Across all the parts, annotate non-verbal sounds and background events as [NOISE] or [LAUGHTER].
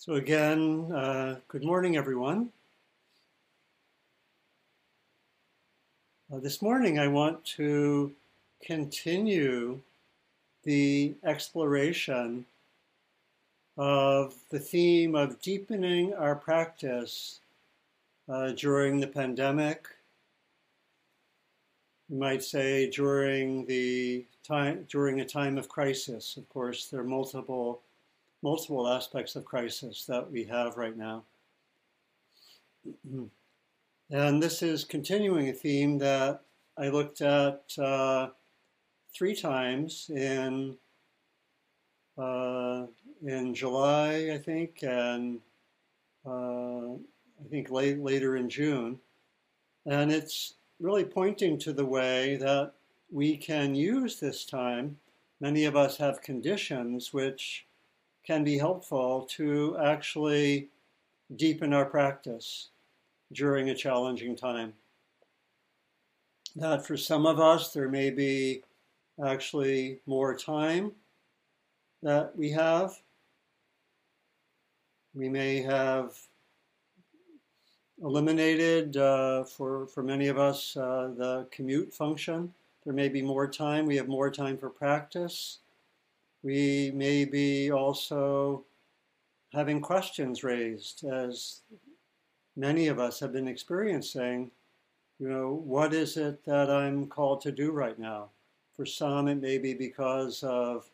So, again, uh, good morning, everyone. Uh, this morning, I want to continue the exploration of the theme of deepening our practice uh, during the pandemic. You might say during the time during a time of crisis. Of course, there are multiple multiple aspects of crisis that we have right now. and this is continuing a theme that I looked at uh, three times in uh, in July, I think, and uh, I think late, later in June. And it's really pointing to the way that we can use this time. Many of us have conditions which can be helpful to actually deepen our practice during a challenging time. That for some of us, there may be actually more time that we have. We may have eliminated, uh, for, for many of us, uh, the commute function. There may be more time. We have more time for practice. We may be also having questions raised, as many of us have been experiencing. You know, what is it that I'm called to do right now? For some, it may be because of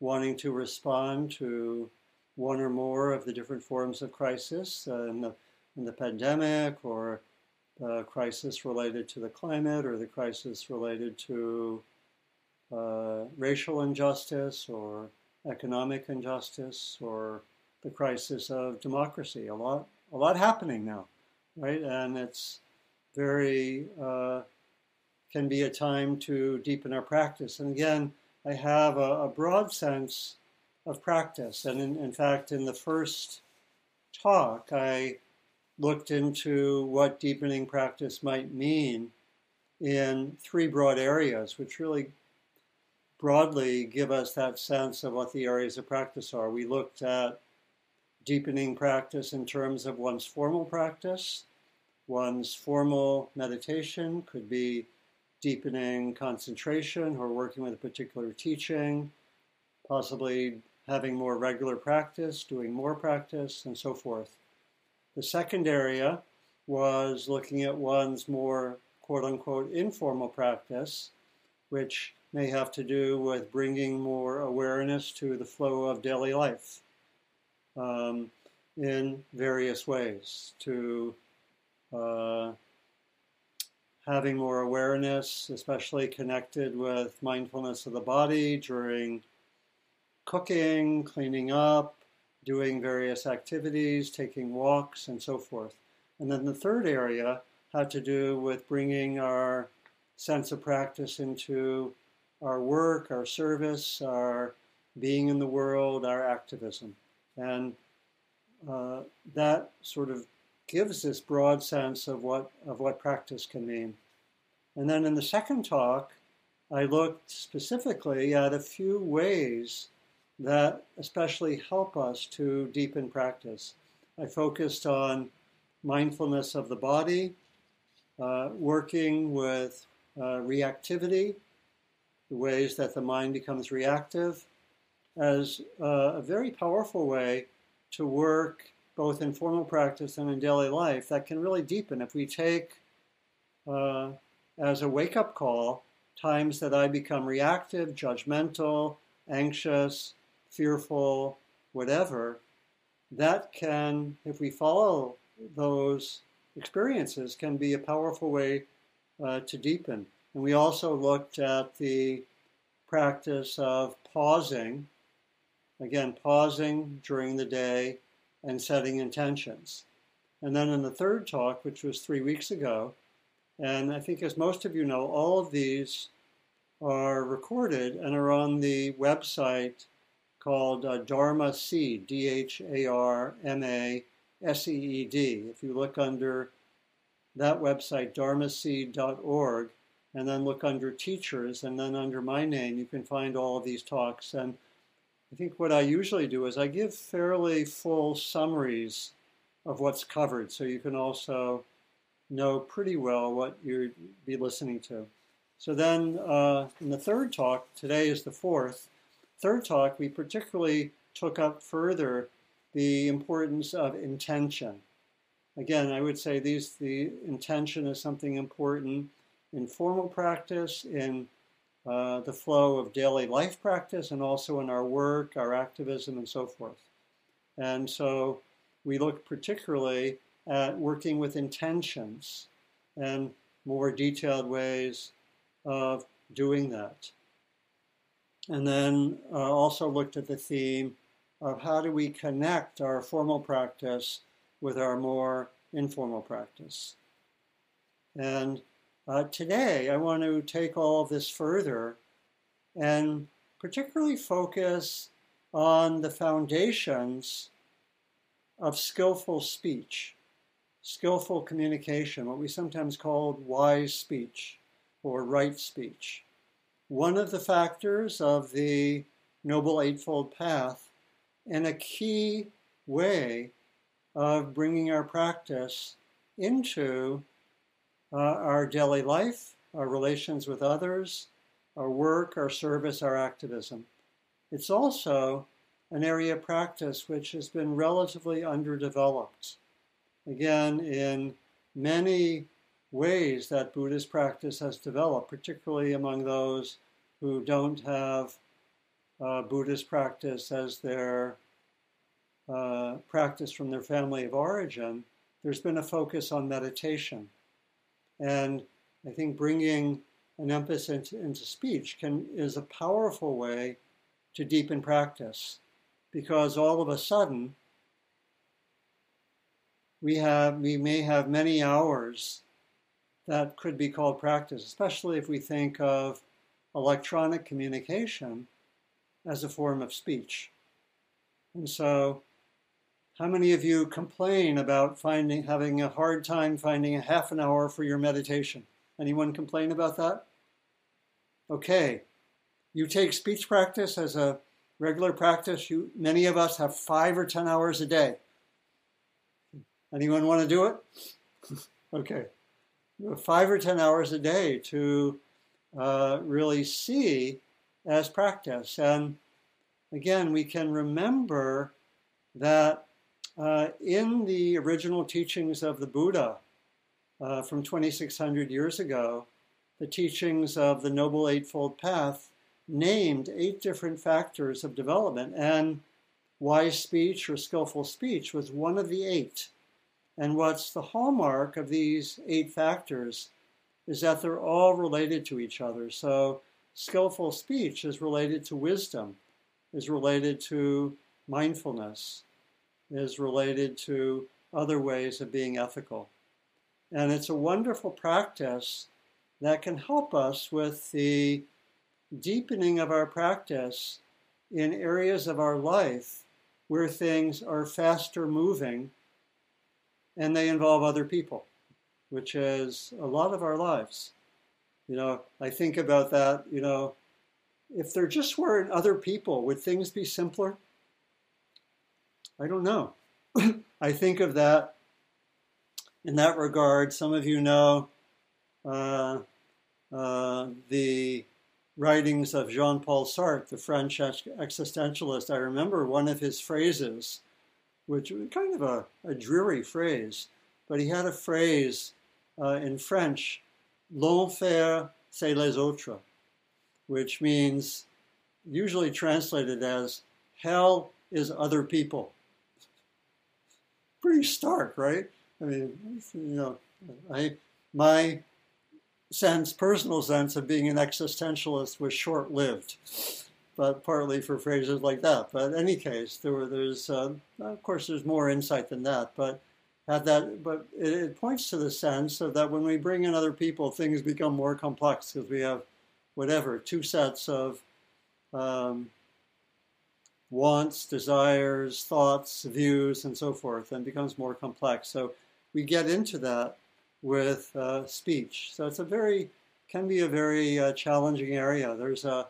wanting to respond to one or more of the different forms of crisis uh, in, the, in the pandemic or the crisis related to the climate or the crisis related to uh, racial injustice or economic injustice or the crisis of democracy. A lot, a lot happening now, right? And it's very uh, can be a time to deepen our practice. And again, I have a, a broad sense of practice. And in, in fact, in the first talk, I looked into what deepening practice might mean in three broad areas, which really broadly give us that sense of what the areas of practice are. We looked at deepening practice in terms of one's formal practice. One's formal meditation could be deepening concentration or working with a particular teaching, possibly having more regular practice, doing more practice, and so forth. The second area was looking at one's more quote unquote informal practice, which may have to do with bringing more awareness to the flow of daily life um, in various ways, to uh, having more awareness, especially connected with mindfulness of the body during cooking, cleaning up, doing various activities, taking walks, and so forth. And then the third area had to do with bringing our sense of practice into our work, our service, our being in the world, our activism. And uh, that sort of gives this broad sense of what, of what practice can mean. And then in the second talk, I looked specifically at a few ways that especially help us to deepen practice. I focused on mindfulness of the body, uh, working with uh, reactivity, the ways that the mind becomes reactive, as a very powerful way to work both in formal practice and in daily life that can really deepen. If we take uh, as a wake up call times that I become reactive, judgmental, anxious, fearful, whatever, that can, if we follow those experiences, can be a powerful way uh, to deepen. We also looked at the practice of pausing, again, pausing during the day and setting intentions. And then in the third talk, which was three weeks ago, and I think as most of you know, all of these are recorded and are on the website called uh, Dharma Seed, D H A R M A S E E D. If you look under that website, dharmaseed.org, and then look under teachers, and then under my name, you can find all of these talks. And I think what I usually do is I give fairly full summaries of what's covered so you can also know pretty well what you'd be listening to. So then uh, in the third talk, today is the fourth, third talk, we particularly took up further the importance of intention. Again, I would say these the intention is something important in formal practice, in uh, the flow of daily life practice, and also in our work, our activism, and so forth. And so we look particularly at working with intentions and more detailed ways of doing that. And then uh, also looked at the theme of how do we connect our formal practice with our more informal practice. And uh, today I want to take all of this further and particularly focus on the foundations of skillful speech, skillful communication, what we sometimes call wise speech or right speech. One of the factors of the Noble Eightfold Path and a key way of bringing our practice into uh, our daily life, our relations with others, our work, our service, our activism. It's also an area of practice which has been relatively underdeveloped. Again, in many ways that Buddhist practice has developed, particularly among those who don't have uh, Buddhist practice as their uh, practice from their family of origin, there's been a focus on meditation. And I think bringing an emphasis into, speech can, is a powerful way to deepen practice because all of a sudden we have we may have many hours that could be called practice, especially if we think of electronic communication as a form of speech. And so how many of you complain about finding having a hard time finding a half an hour for your meditation? Anyone complain about that? Okay. You take speech practice as a regular practice. You many of us have 5 or 10 hours a day. Anyone want to do it? okay. You have 5 or 10 hours a day to uh, really see as practice. And again, we can remember that uh, in the original teachings of the Buddha uh, from 2600 years ago, the teachings of the Noble Eightfold Path named eight different factors of development, and wise speech or skillful speech was one of the eight. And what's the hallmark of these eight factors is that they're all related to each other. So, skillful speech is related to wisdom, is related to mindfulness, is related to other ways of being ethical. And it's a wonderful practice that can help us with the deepening of our practice in areas of our life where things are faster moving and they involve other people, which is a lot of our lives. You know, I think about that, you know, if there just weren't other people, would things be simpler? I don't know. [LAUGHS] I think of that in that regard. Some of you know uh, uh, the writings of Jean Paul Sartre, the French existentialist. I remember one of his phrases, which was kind of a, a dreary phrase, but he had a phrase uh, in French, L'enfer, c'est les autres, which means, usually translated as, hell is other people pretty stark, right? I mean, you know, I my sense, personal sense of being an existentialist was short-lived, but partly for phrases like that. But in any case, there were there's uh, of course there's more insight than that, but had that, but it, it, points to the sense of that when we bring in other people, things become more complex because we have whatever two sets of um, wants, desires, thoughts, views, and so forth, and becomes more complex. So we get into that with uh, speech. So it's a very, can be a very uh, challenging area. There's a,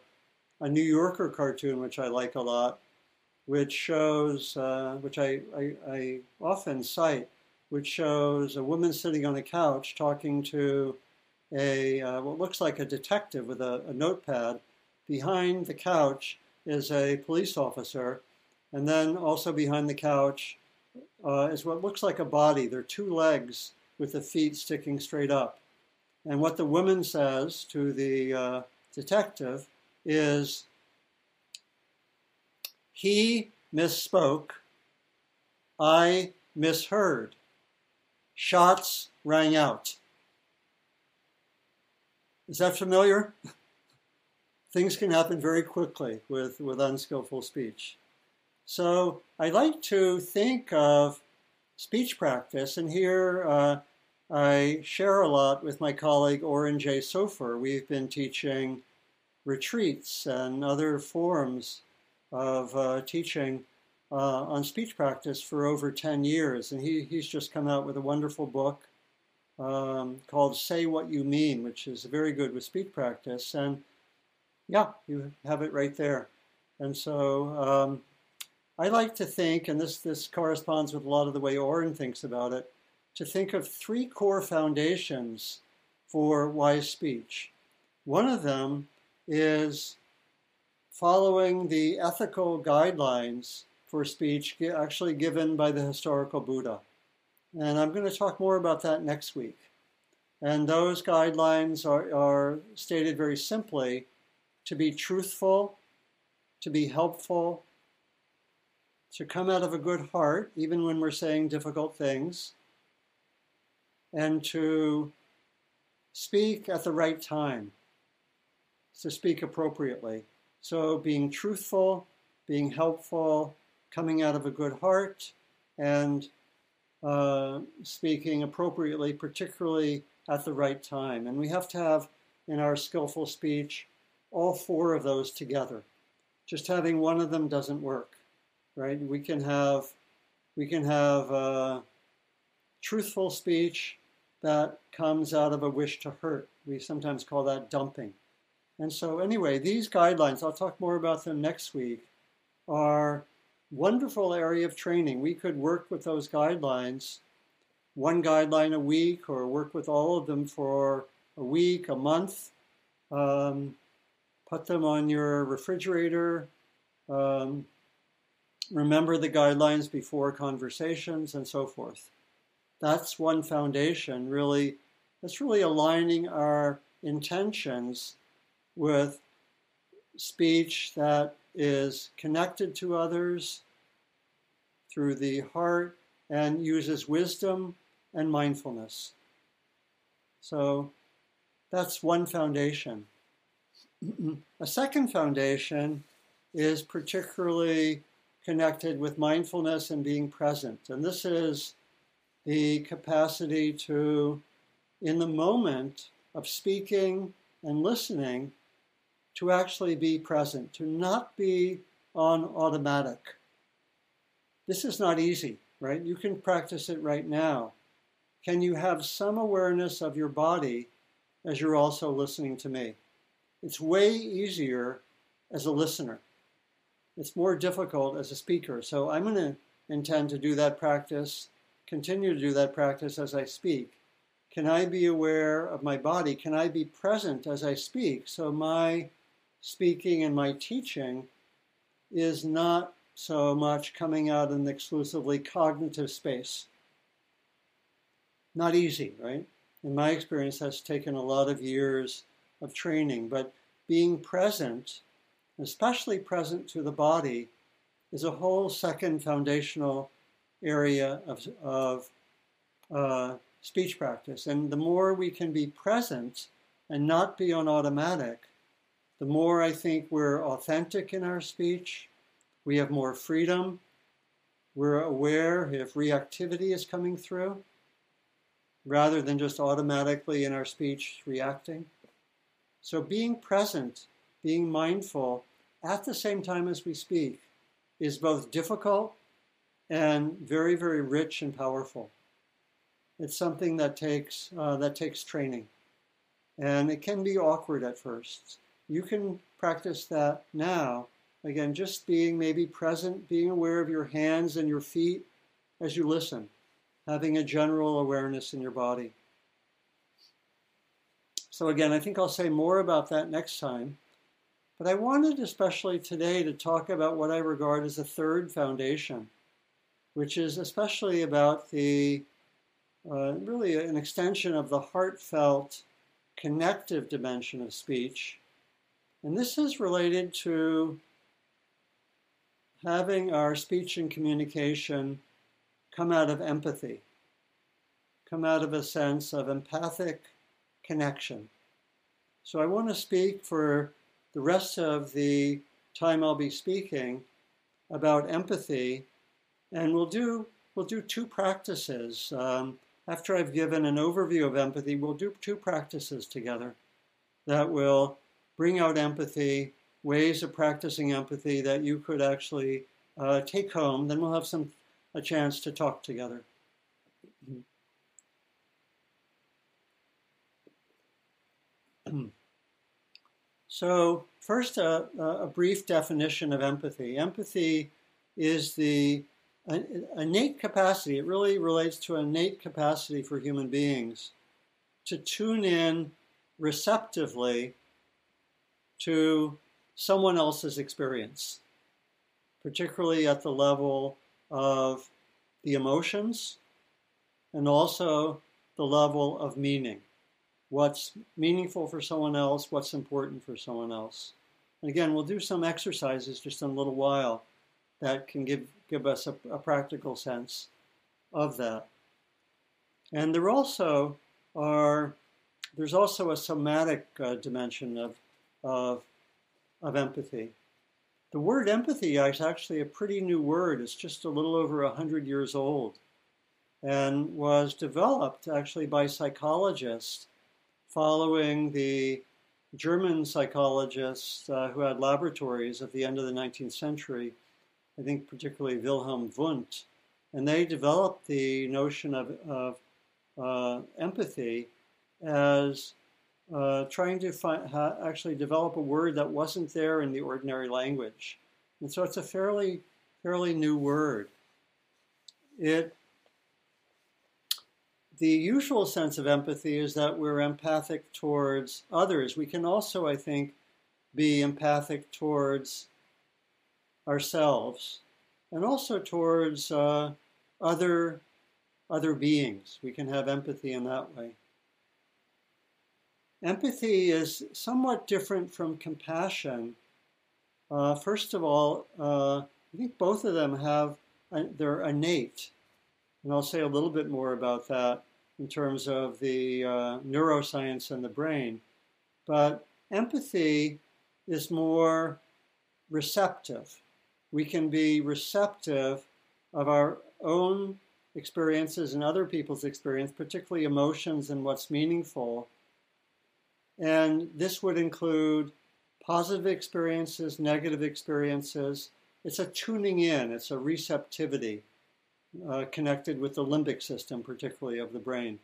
a New Yorker cartoon which I like a lot, which shows, uh, which I, I, I, often cite, which shows a woman sitting on a couch talking to a uh, what looks like a detective with a, a notepad. Behind the couch is a police officer, and then also behind the couch uh, is what looks like a body. There are two legs with the feet sticking straight up. And what the woman says to the uh, detective is, He misspoke. I misheard. Shots rang out. Is that familiar? [LAUGHS] Things can happen very quickly with, with unskillful speech. So I like to think of speech practice, and here uh, I share a lot with my colleague Oren J. Sofer. We've been teaching retreats and other forms of uh, teaching uh, on speech practice for over 10 years. And he, he's just come out with a wonderful book um, called Say What You Mean, which is very good with speech practice. And yeah, you have it right there. And so um, I like to think, and this, this corresponds with a lot of the way Oren thinks about it, to think of three core foundations for wise speech. One of them is following the ethical guidelines for speech actually given by the historical Buddha. And I'm going to talk more about that next week. And those guidelines are, are stated very simply to be truthful, to be helpful, to come out of a good heart, even when we're saying difficult things, and to speak at the right time, to speak appropriately. So, being truthful, being helpful, coming out of a good heart, and uh, speaking appropriately, particularly at the right time. And we have to have in our skillful speech all four of those together. Just having one of them doesn't work right? We can have we can have truthful speech that comes out of a wish to hurt. We sometimes call that dumping. And so, anyway, these guidelines, I'll talk more about them next week, are wonderful area of training. We could work with those guidelines, one guideline a week, or work with all of them for a week, a month. Um, put them on your refrigerator. Um, remember the guidelines before conversations and so forth. That's one foundation, really, that's really aligning our intentions with speech that is connected to others through the heart and uses wisdom and mindfulness. So that's one foundation. A second foundation is particularly connected with mindfulness and being present. And this is the capacity to, in the moment of speaking and listening, to actually be present, to not be on automatic. This is not easy, right? You can practice it right now. Can you have some awareness of your body as you're also listening to me? It's way easier as a listener it's more difficult as a speaker. So I'm going to intend to do that practice, continue to do that practice as I speak. Can I be aware of my body? Can I be present as I speak? So my speaking and my teaching is not so much coming out in exclusively cognitive space. Not easy, right? In my experience, has taken a lot of years of training, but being present especially present to the body, is a whole second foundational area of, of uh, speech practice. And the more we can be present and not be on automatic, the more I think we're authentic in our speech, we have more freedom, we're aware if reactivity is coming through, rather than just automatically in our speech reacting. So being present being mindful at the same time as we speak is both difficult and very, very rich and powerful. It's something that takes uh, that takes training, and it can be awkward at first. You can practice that now Again, just being maybe present, being aware of your hands and your feet as you listen, having a general awareness in your body. So, again, I think I'll say more about that next time. But I wanted, especially today, to talk about what I regard as a third foundation, which is especially about the uh, really an extension of the heartfelt connective dimension of speech. And this is related to having our speech and communication come out of empathy, come out of a sense of empathic connection. So I want to speak for the rest of the time I'll be speaking about empathy, and we'll do we'll do two practices. Um, after I've given an overview of empathy, we'll do two practices together that will bring out empathy, ways of practicing empathy that you could actually uh, take home. Then we'll have some a chance to talk together. [CLEARS THROAT] so, first, uh, a brief definition of empathy. Empathy is the innate capacity, it really relates to innate capacity for human beings to tune in receptively to someone else's experience, particularly at the level of the emotions and also the level of meaning. What's meaningful for someone else, what's important for someone else. And again, we'll do some exercises just in a little while that can give, give us a, a practical sense of that. And there also are, there's also a somatic uh, dimension of, of, of empathy. The word empathy is actually a pretty new word. It's just a little over 100 years old and was developed actually by psychologists following the German psychologists uh, who had laboratories at the end of the 19th century I think particularly Wilhelm Wundt, and they developed the notion of, of uh, empathy as uh, trying to ha, actually develop a word that wasn't there in the ordinary language. And so it's a fairly, fairly new word. It, the usual sense of empathy is that we're empathic towards others. We can also, I think, be empathic towards ourselves and also towards uh, other, other beings. We can have empathy in that way. Empathy is somewhat different from compassion. Uh, first of all, uh, I think both of them have, they're innate. And I'll say a little bit more about that in terms of the uh, neuroscience and the brain. But empathy is more receptive we can be receptive of our own experiences and other people's experience, particularly emotions and what's meaningful. And this would include positive experiences, negative experiences. It's a tuning in, it's a receptivity uh, connected with the limbic system, particularly of the brain.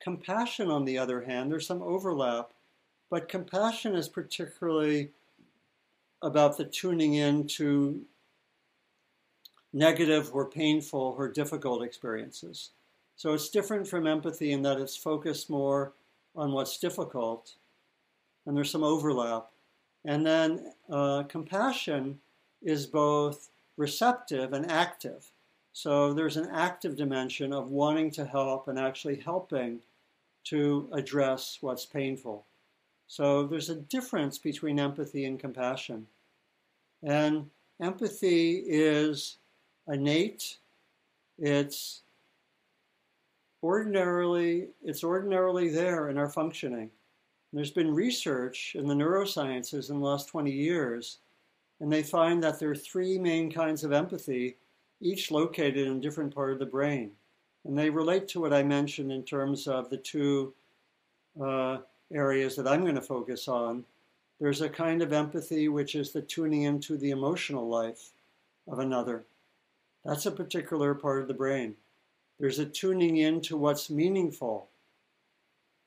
Compassion, on the other hand, there's some overlap, but compassion is particularly about the tuning in to negative or painful or difficult experiences. So it's different from empathy in that it's focused more on what's difficult, and there's some overlap. And then uh, compassion is both receptive and active. So there's an active dimension of wanting to help and actually helping to address what's painful. So there's a difference between empathy and compassion. And empathy is innate. It's ordinarily it's ordinarily there in our functioning. There's been research in the neurosciences in the last 20 years, and they find that there are three main kinds of empathy, each located in a different part of the brain. And they relate to what I mentioned in terms of the two uh, areas that I'm going to focus on. There's a kind of empathy which is the tuning into the emotional life of another. That's a particular part of the brain. There's a tuning in to what's meaningful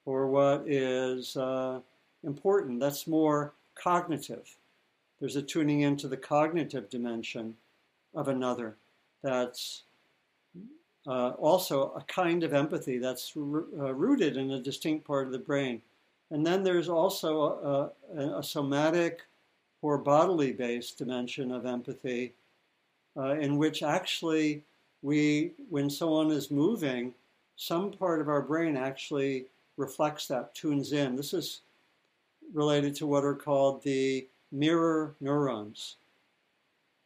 or what is uh, important. That's more cognitive. there's a tuning into the cognitive dimension of another that's uh, also a kind of empathy that's uh, rooted in a distinct part of the brain. And then there's also a, a, a somatic or bodily based dimension of empathy uh, in which actually we, when someone is moving, some part of our brain actually reflects that, tunes in. This is related to what are called the mirror neurons.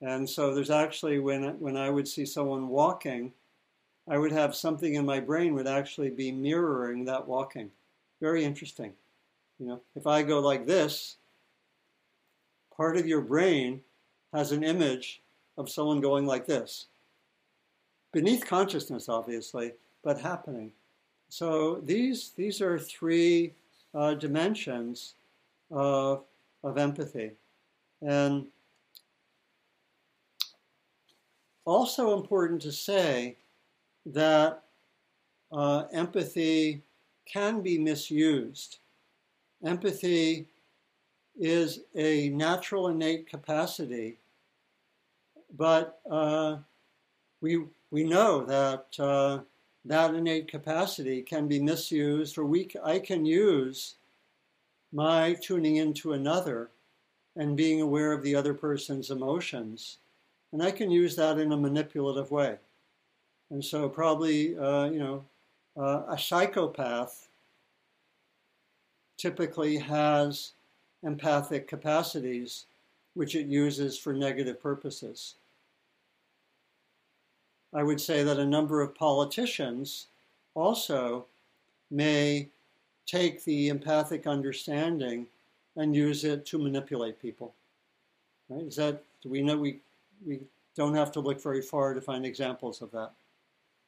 And so there's actually, when, when I would see someone walking, I would have something in my brain would actually be mirroring that walking. Very interesting. You know, if I go like this, part of your brain has an image of someone going like this. Beneath consciousness, obviously, but happening. So these, these are three uh, dimensions of, of empathy. And also important to say that uh, empathy can be misused. Empathy is a natural innate capacity, but uh, we, we know that uh, that innate capacity can be misused, or we, I can use my tuning into another and being aware of the other person's emotions. And I can use that in a manipulative way. And so, probably, uh, you know, uh, a psychopath typically has empathic capacities which it uses for negative purposes. I would say that a number of politicians also may take the empathic understanding and use it to manipulate people. Right? Is that do we know we we don't have to look very far to find examples of that.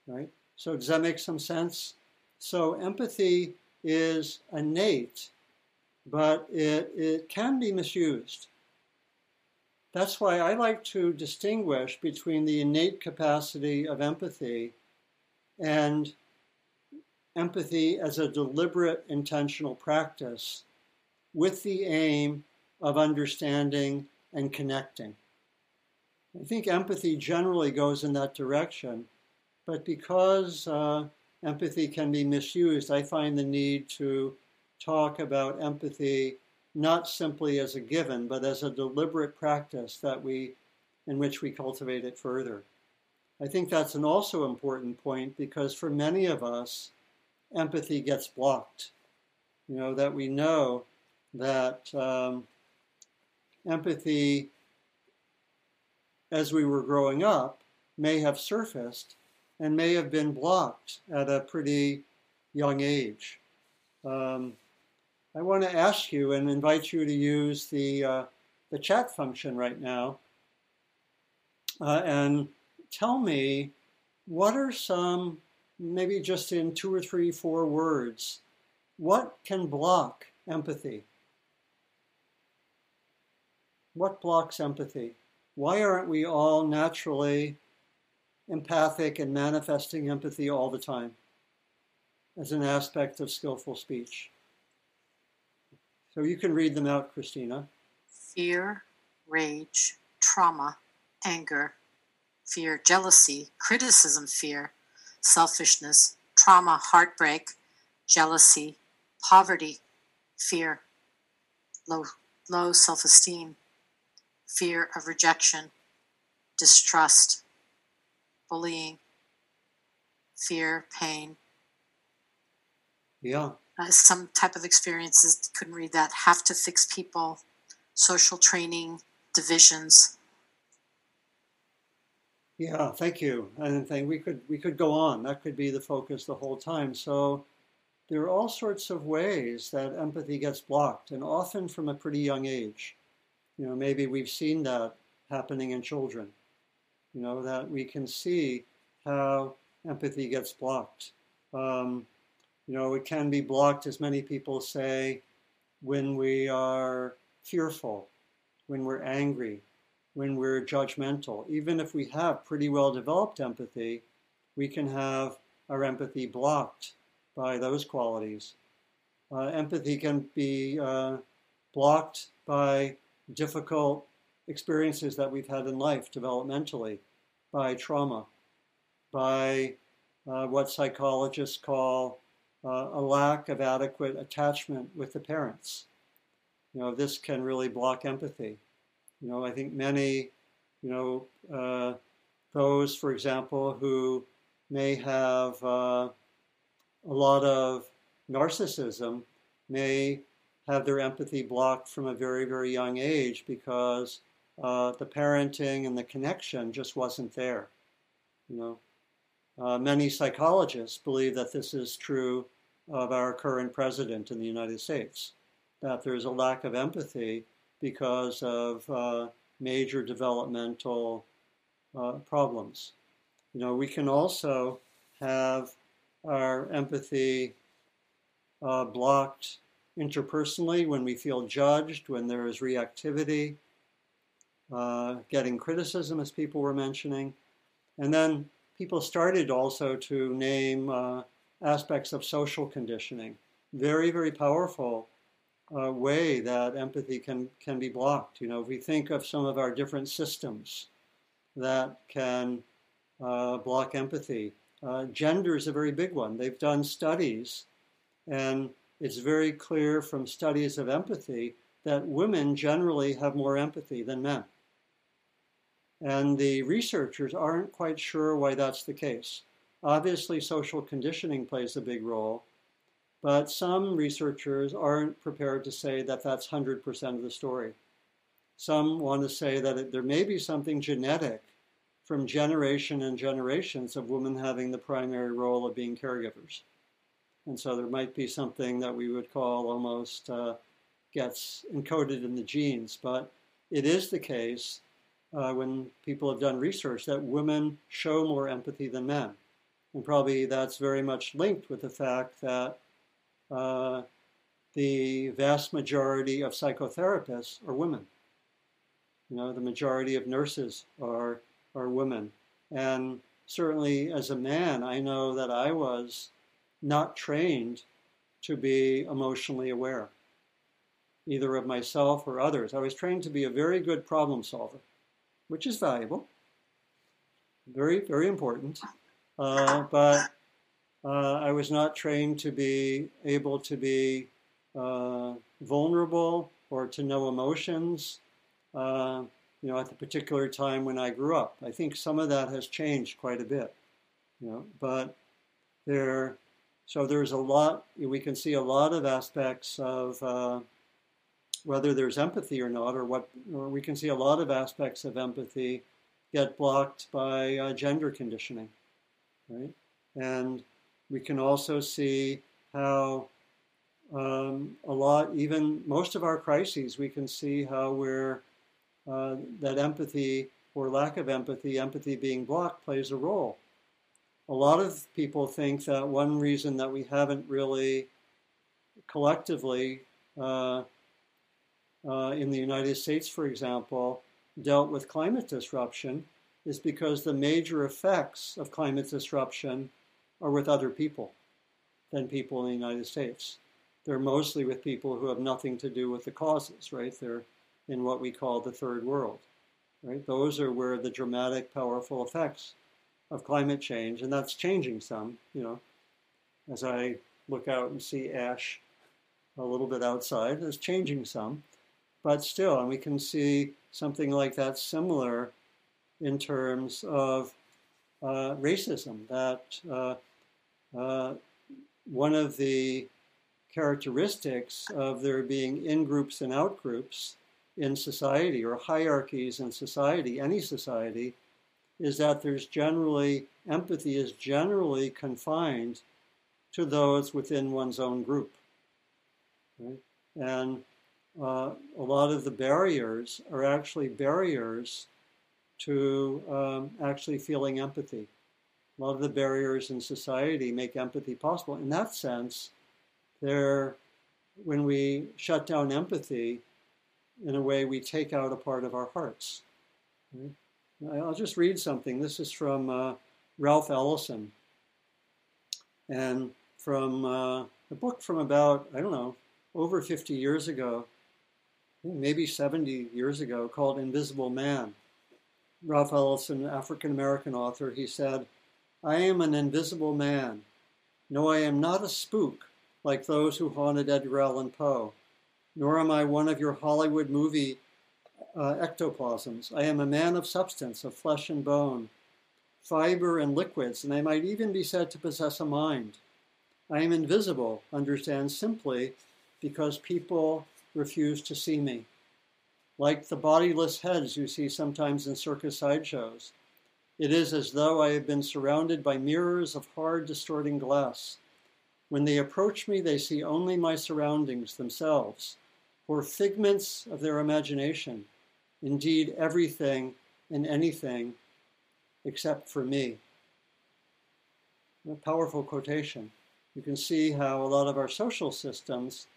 Right? So does that make some sense? So empathy is innate, but it, it can be misused. That's why I like to distinguish between the innate capacity of empathy and empathy as a deliberate, intentional practice with the aim of understanding and connecting. I think empathy generally goes in that direction, but because uh, empathy can be misused, I find the need to talk about empathy not simply as a given, but as a deliberate practice that we, in which we cultivate it further. I think that's an also important point because for many of us, empathy gets blocked. You know, that we know that um, empathy, as we were growing up, may have surfaced and may have been blocked at a pretty young age. Um, I want to ask you and invite you to use the, uh, the chat function right now uh, and tell me what are some, maybe just in two or three, four words, what can block empathy? What blocks empathy? Why aren't we all naturally empathic and manifesting empathy all the time as an aspect of skillful speech? So you can read them out, Christina. Fear, rage, trauma, anger, fear, jealousy, criticism, fear, selfishness, trauma, heartbreak, jealousy, poverty, fear, low, low self esteem, fear of rejection, distrust, bullying, fear, pain. Yeah uh, some type of experiences, couldn't read that, have to fix people, social training, divisions. Yeah, thank you. And think we could we could go on. That could be the focus the whole time. So there are all sorts of ways that empathy gets blocked, and often from a pretty young age. You know, maybe we've seen that happening in children. You know, that we can see how empathy gets blocked. Um, you know, it can be blocked, as many people say, when we are fearful, when we're angry, when we're judgmental. Even if we have pretty well developed empathy, we can have our empathy blocked by those qualities. Uh, empathy can be uh, blocked by difficult experiences that we've had in life developmentally, by trauma, by uh, what psychologists call uh, a lack of adequate attachment with the parents. You know, this can really block empathy. You know, I think many, you know, uh, those, for example, who may have uh, a lot of narcissism may have their empathy blocked from a very, very young age because uh, the parenting and the connection just wasn't there. You know, uh, many psychologists believe that this is true of our current president in the United States, that there's a lack of empathy because of uh, major developmental uh, problems. You know, we can also have our empathy uh, blocked interpersonally when we feel judged, when there is reactivity, uh, getting criticism, as people were mentioning. And then people started also to name uh, aspects of social conditioning. Very, very powerful uh, way that empathy can, can be blocked. You know, if we think of some of our different systems that can uh, block empathy, uh, gender is a very big one. They've done studies, and it's very clear from studies of empathy that women generally have more empathy than men. And the researchers aren't quite sure why that's the case. Obviously, social conditioning plays a big role, but some researchers aren't prepared to say that that's 100% of the story. Some want to say that it, there may be something genetic from generation and generations of women having the primary role of being caregivers. And so there might be something that we would call almost uh, gets encoded in the genes. But it is the case uh, when people have done research that women show more empathy than men. And probably that's very much linked with the fact that uh, the vast majority of psychotherapists are women. You know, the majority of nurses are, are women. And certainly as a man, I know that I was not trained to be emotionally aware, either of myself or others. I was trained to be a very good problem solver, which is valuable, very, very important. Uh, but uh, I was not trained to be able to be uh, vulnerable or to know emotions. Uh, you know, at the particular time when I grew up, I think some of that has changed quite a bit. You know, but there so there's a lot, we can see a lot of aspects of uh, whether there's empathy or not, or what, or we can see a lot of aspects of empathy get blocked by uh, gender conditioning, right? And we can also see how um, a lot, even most of our crises, we can see how we're, uh, that empathy or lack of empathy, empathy being blocked, plays a role a lot of people think that one reason that we haven't really collectively uh, uh, in the United States, for example, dealt with climate disruption is because the major effects of climate disruption are with other people than people in the United States. They're mostly with people who have nothing to do with the causes, right? They're in what we call the third world, right? Those are where the dramatic, powerful effects of climate change, and that's changing some. You know, as I look out and see ash a little bit outside, it's changing some, but still, and we can see something like that similar in terms of uh, racism. That uh, uh, one of the characteristics of there being in groups and out groups in society or hierarchies in society, any society, is that there's generally, empathy is generally confined to those within one's own group. Right? And uh, a lot of the barriers are actually barriers to um, actually feeling empathy. A lot of the barriers in society make empathy possible. In that sense, there, when we shut down empathy, in a way, we take out a part of our hearts. Right? I'll just read something. This is from uh, Ralph Ellison, and from uh, a book from about, I don't know, over 50 years ago. maybe 70 years ago called Invisible Man. Ralph Ellison, African American author, he said, I am an invisible man. No, I am not a spook like those who haunted Edgar Allan Poe, nor am I one of your Hollywood movie uh, ectoplasms. I am a man of substance, of flesh and bone, fiber and liquids, and I might even be said to possess a mind. I am invisible, understand simply, because people refuse to see me. Like the bodiless heads you see sometimes in circus sideshows, it is as though I have been surrounded by mirrors of hard, distorting glass. When they approach me, they see only my surroundings themselves, or figments of their imagination, indeed, everything and anything except for me. A powerful quotation. You can see how a lot of our social systems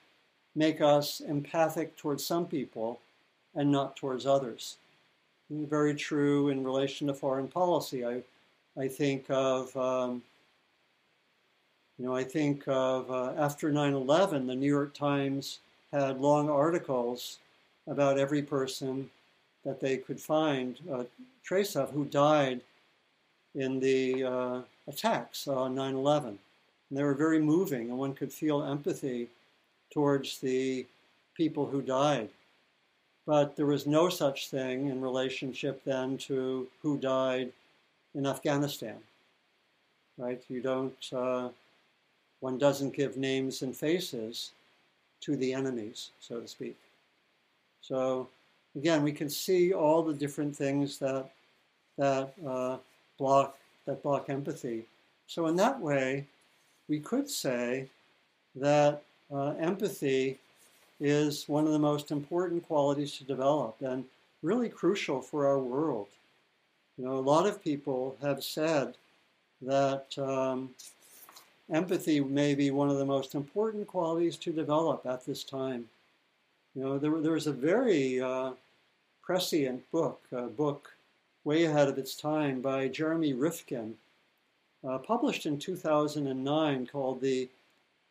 make us empathic towards some people and not towards others. Very true in relation to foreign policy. I, I think of, um, you know, I think of uh, after 9 11, the New York Times had long articles about every person that they could find a trace of who died in the uh, attacks on 9 11. And they were very moving, and one could feel empathy towards the people who died. But there was no such thing in relationship then to who died in Afghanistan. Right? You don't, uh, one doesn't give names and faces to the enemies, so to speak. So again, we can see all the different things that that uh, block that block empathy. So in that way, we could say that uh, empathy is one of the most important qualities to develop and really crucial for our world. You know, a lot of people have said that um, empathy may be one of the most important qualities to develop at this time. You know, there, there was a very uh, prescient book, a book way ahead of its time by Jeremy Rifkin, uh, published in 2009 called the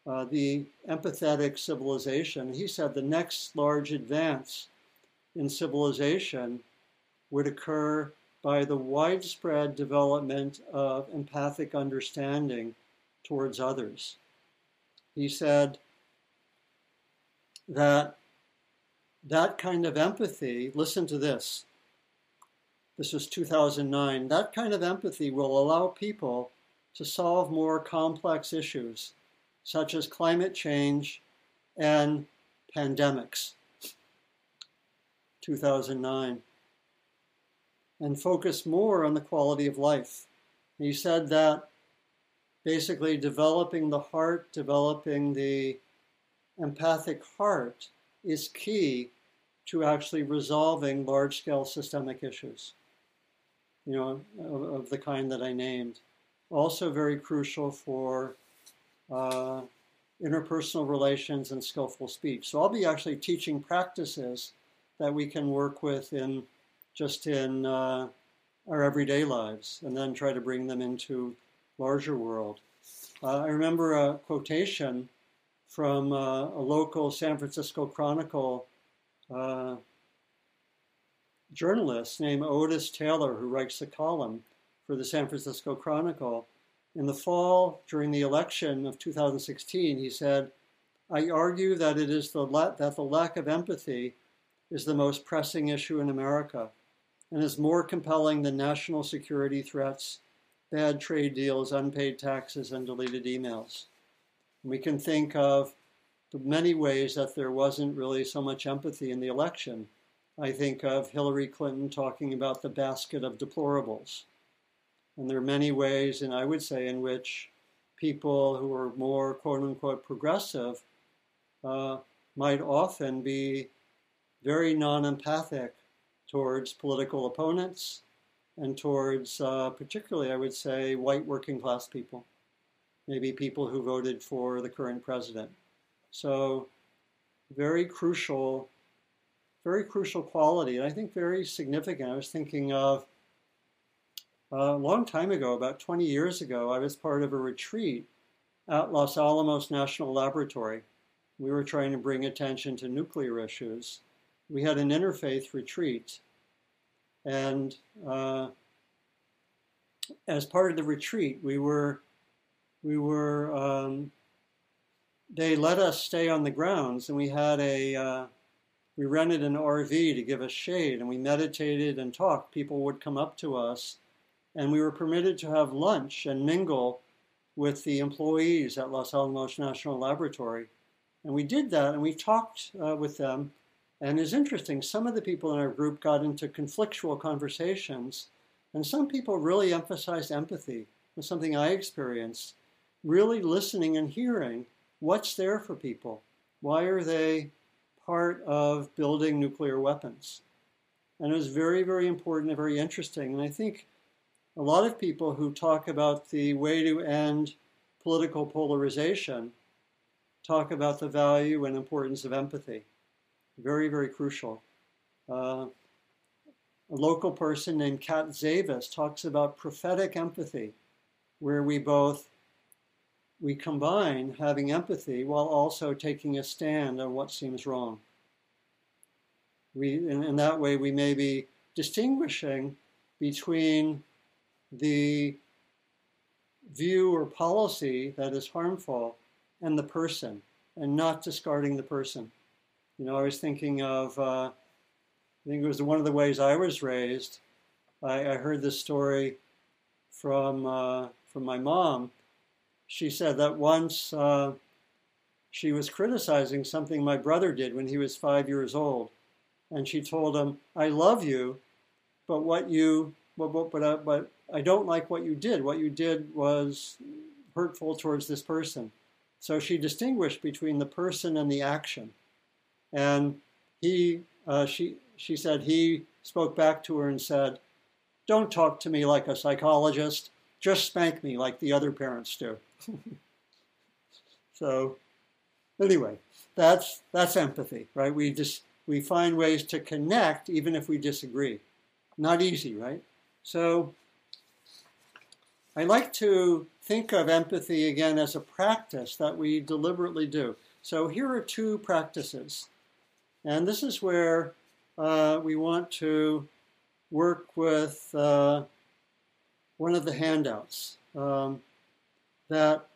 uh, the empathetic civilization. He said the next large advance in civilization would occur by the widespread development of empathic understanding towards others. He said that that kind of empathy, listen to this, this was 2009, that kind of empathy will allow people to solve more complex issues such as climate change and pandemics. 2009. And focus more on the quality of life. He said that basically developing the heart, developing the empathic heart is key to actually resolving large scale systemic issues, you know, of, of, the kind that I named. Also, very crucial for uh, interpersonal relations, and skillful speech. So I'll be actually teaching practices that we can work with in just in uh, our everyday lives, and then try to bring them into larger world. Uh, I remember a quotation from uh, a local San Francisco Chronicle uh, journalist named Otis Taylor, who writes the column for the San Francisco Chronicle. In the fall, during the election of 2016, he said, I argue that it is the that the lack of empathy is the most pressing issue in America and is more compelling than national security threats, bad trade deals, unpaid taxes, and deleted emails. We can think of the many ways that there wasn't really so much empathy in the election. I think of Hillary Clinton talking about the basket of deplorables. And there are many ways, and I would say, in which people who are more quote unquote progressive uh, might often be very non empathic towards political opponents and towards, uh, particularly, I would say, white working class people, maybe people who voted for the current president. So, very crucial, very crucial quality, and I think very significant. I was thinking of a long time ago, about 20 years ago, I was part of a retreat at Los Alamos National Laboratory. We were trying to bring attention to nuclear issues we had an interfaith retreat, and uh, as part of the retreat, we were we were um, they let us stay on the grounds, and we had a uh, we rented an RV to give us shade, and we meditated and talked. People would come up to us, and we were permitted to have lunch and mingle with the employees at Los Alamos National Laboratory. And we did that, and we talked uh, with them. And it's interesting, some of the people in our group got into conflictual conversations, and some people really emphasized empathy. was something I experienced. Really listening and hearing what's there for people. Why are they part of building nuclear weapons? And it was very, very important and very interesting. And I think a lot of people who talk about the way to end political polarization talk about the value and importance of empathy. Very, very crucial. Uh, a local person named Cat Zavis talks about prophetic empathy, where we both we combine having empathy while also taking a stand on what seems wrong. We, in, in that way, we may be distinguishing between the view or policy that is harmful and the person and not discarding the person. You know, I was thinking of, uh, I think it was one of the ways I was raised. I, I heard this story from, uh, from my mom. She said that once uh, she was criticizing something my brother did when he was five years old. And she told him, I love you, but what you, but, but, but, uh, but I don't like what you did. What you did was hurtful towards this person. So she distinguished between the person and the action. And he, uh, she, she said he spoke back to her and said, Don't talk to me like a psychologist. Just spank me like the other parents do. [LAUGHS] so, anyway, that's that's empathy, right? We just we find ways to connect even if we disagree. Not easy, right? So I like to think of empathy again as a practice that we deliberately do. So here are two practices. And this is where uh, we want to work with uh, one of the handouts. Um, that,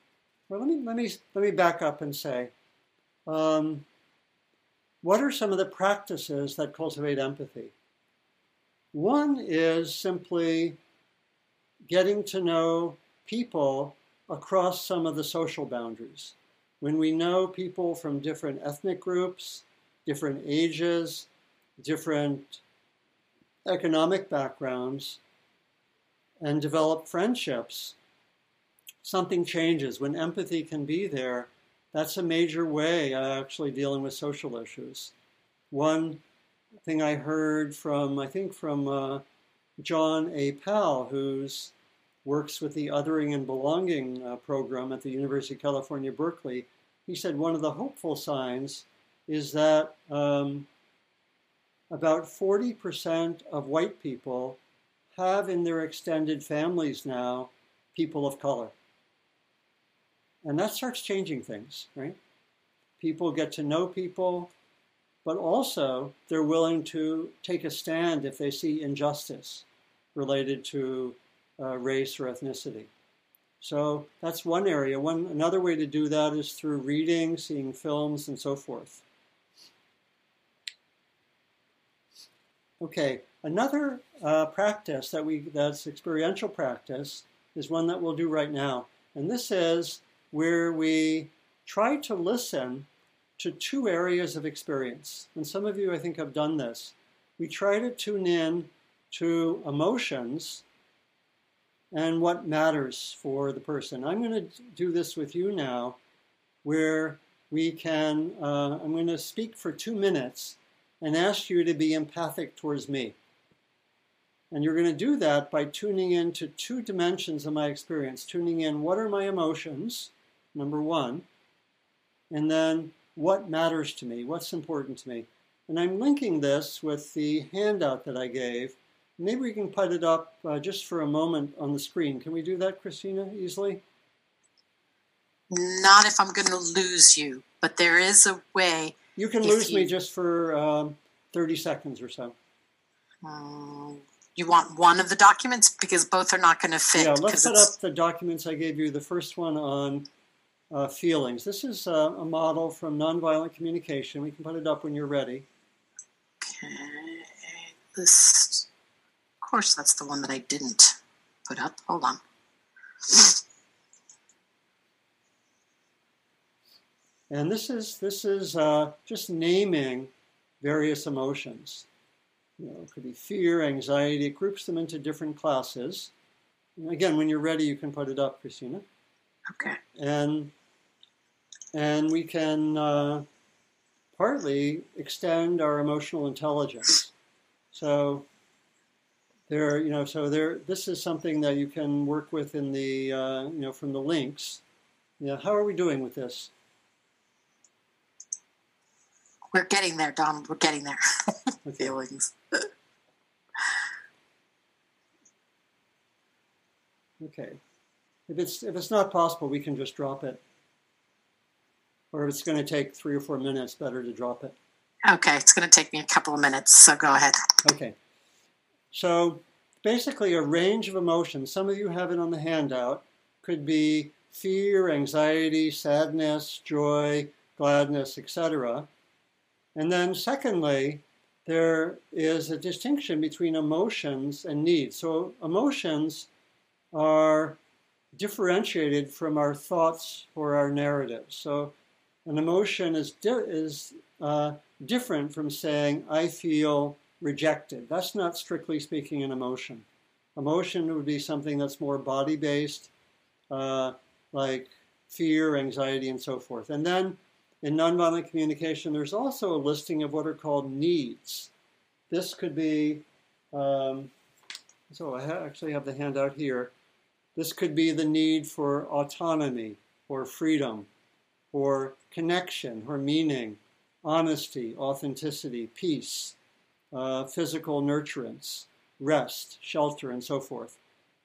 well, let me, let, me, let me back up and say, um, what are some of the practices that cultivate empathy? One is simply getting to know people across some of the social boundaries. When we know people from different ethnic groups, different ages, different economic backgrounds, and develop friendships, something changes. When empathy can be there, that's a major way of actually dealing with social issues. One thing I heard from, I think from uh, John A. Powell, who's works with the Othering and Belonging uh, program at the University of California, Berkeley. He said one of the hopeful signs is that um, about 40% of white people have in their extended families now people of color. And that starts changing things, right? People get to know people, but also they're willing to take a stand if they see injustice related to uh, race or ethnicity. So that's one area. One another way to do that is through reading, seeing films, and so forth. Okay, another uh, practice that we that's experiential practice is one that we'll do right now, and this is where we try to listen to two areas of experience. And some of you, I think, have done this. We try to tune in to emotions and what matters for the person. I'm going to do this with you now, where we can, uh, I'm going to speak for two minutes and ask you to be empathic towards me. And you're going to do that by tuning in to two dimensions of my experience. Tuning in what are my emotions, number one, and then what matters to me, what's important to me. And I'm linking this with the handout that I gave Maybe we can put it up uh, just for a moment on the screen. Can we do that, Christina, easily? Not if I'm going to lose you, but there is a way. You can lose you... me just for um, 30 seconds or so. Um, you want one of the documents because both are not going to fit. Yeah, let's set up the documents I gave you. The first one on uh, feelings. This is uh, a model from nonviolent communication. We can put it up when you're ready. Okay, list. Of course, that's the one that I didn't put up. Hold on. And this is this is uh, just naming various emotions. You know, it could be fear, anxiety. It groups them into different classes. And again, when you're ready, you can put it up, Christina. Okay. and and we can uh, partly extend our emotional intelligence. So there, you know, so there. This is something that you can work with in the, uh, you know, from the links. Yeah, how are we doing with this? We're getting there, Donald. We're getting there. [LAUGHS] Okay. Feelings. Okay. If it's if it's not possible, we can just drop it. Or if it's going to take three or four minutes, better to drop it. Okay, it's going to take me a couple of minutes, so go ahead. Okay. So basically, a range of emotions. Some of you have it on the handout. Could be fear, anxiety, sadness, joy, gladness, etc. And then, secondly, there is a distinction between emotions and needs. So, emotions are differentiated from our thoughts or our narratives. So, an emotion is di- is uh, different from saying I feel rejected. That's not strictly speaking an emotion. Emotion would be something that's more body based, uh, like fear, anxiety, and so forth. And then in nonviolent communication, there's also a listing of what are called needs. This could be, um, so I ha- actually have the handout here. This could be the need for autonomy or freedom or connection or meaning, honesty, authenticity, peace, uh, physical nurturance, rest, shelter, and so forth.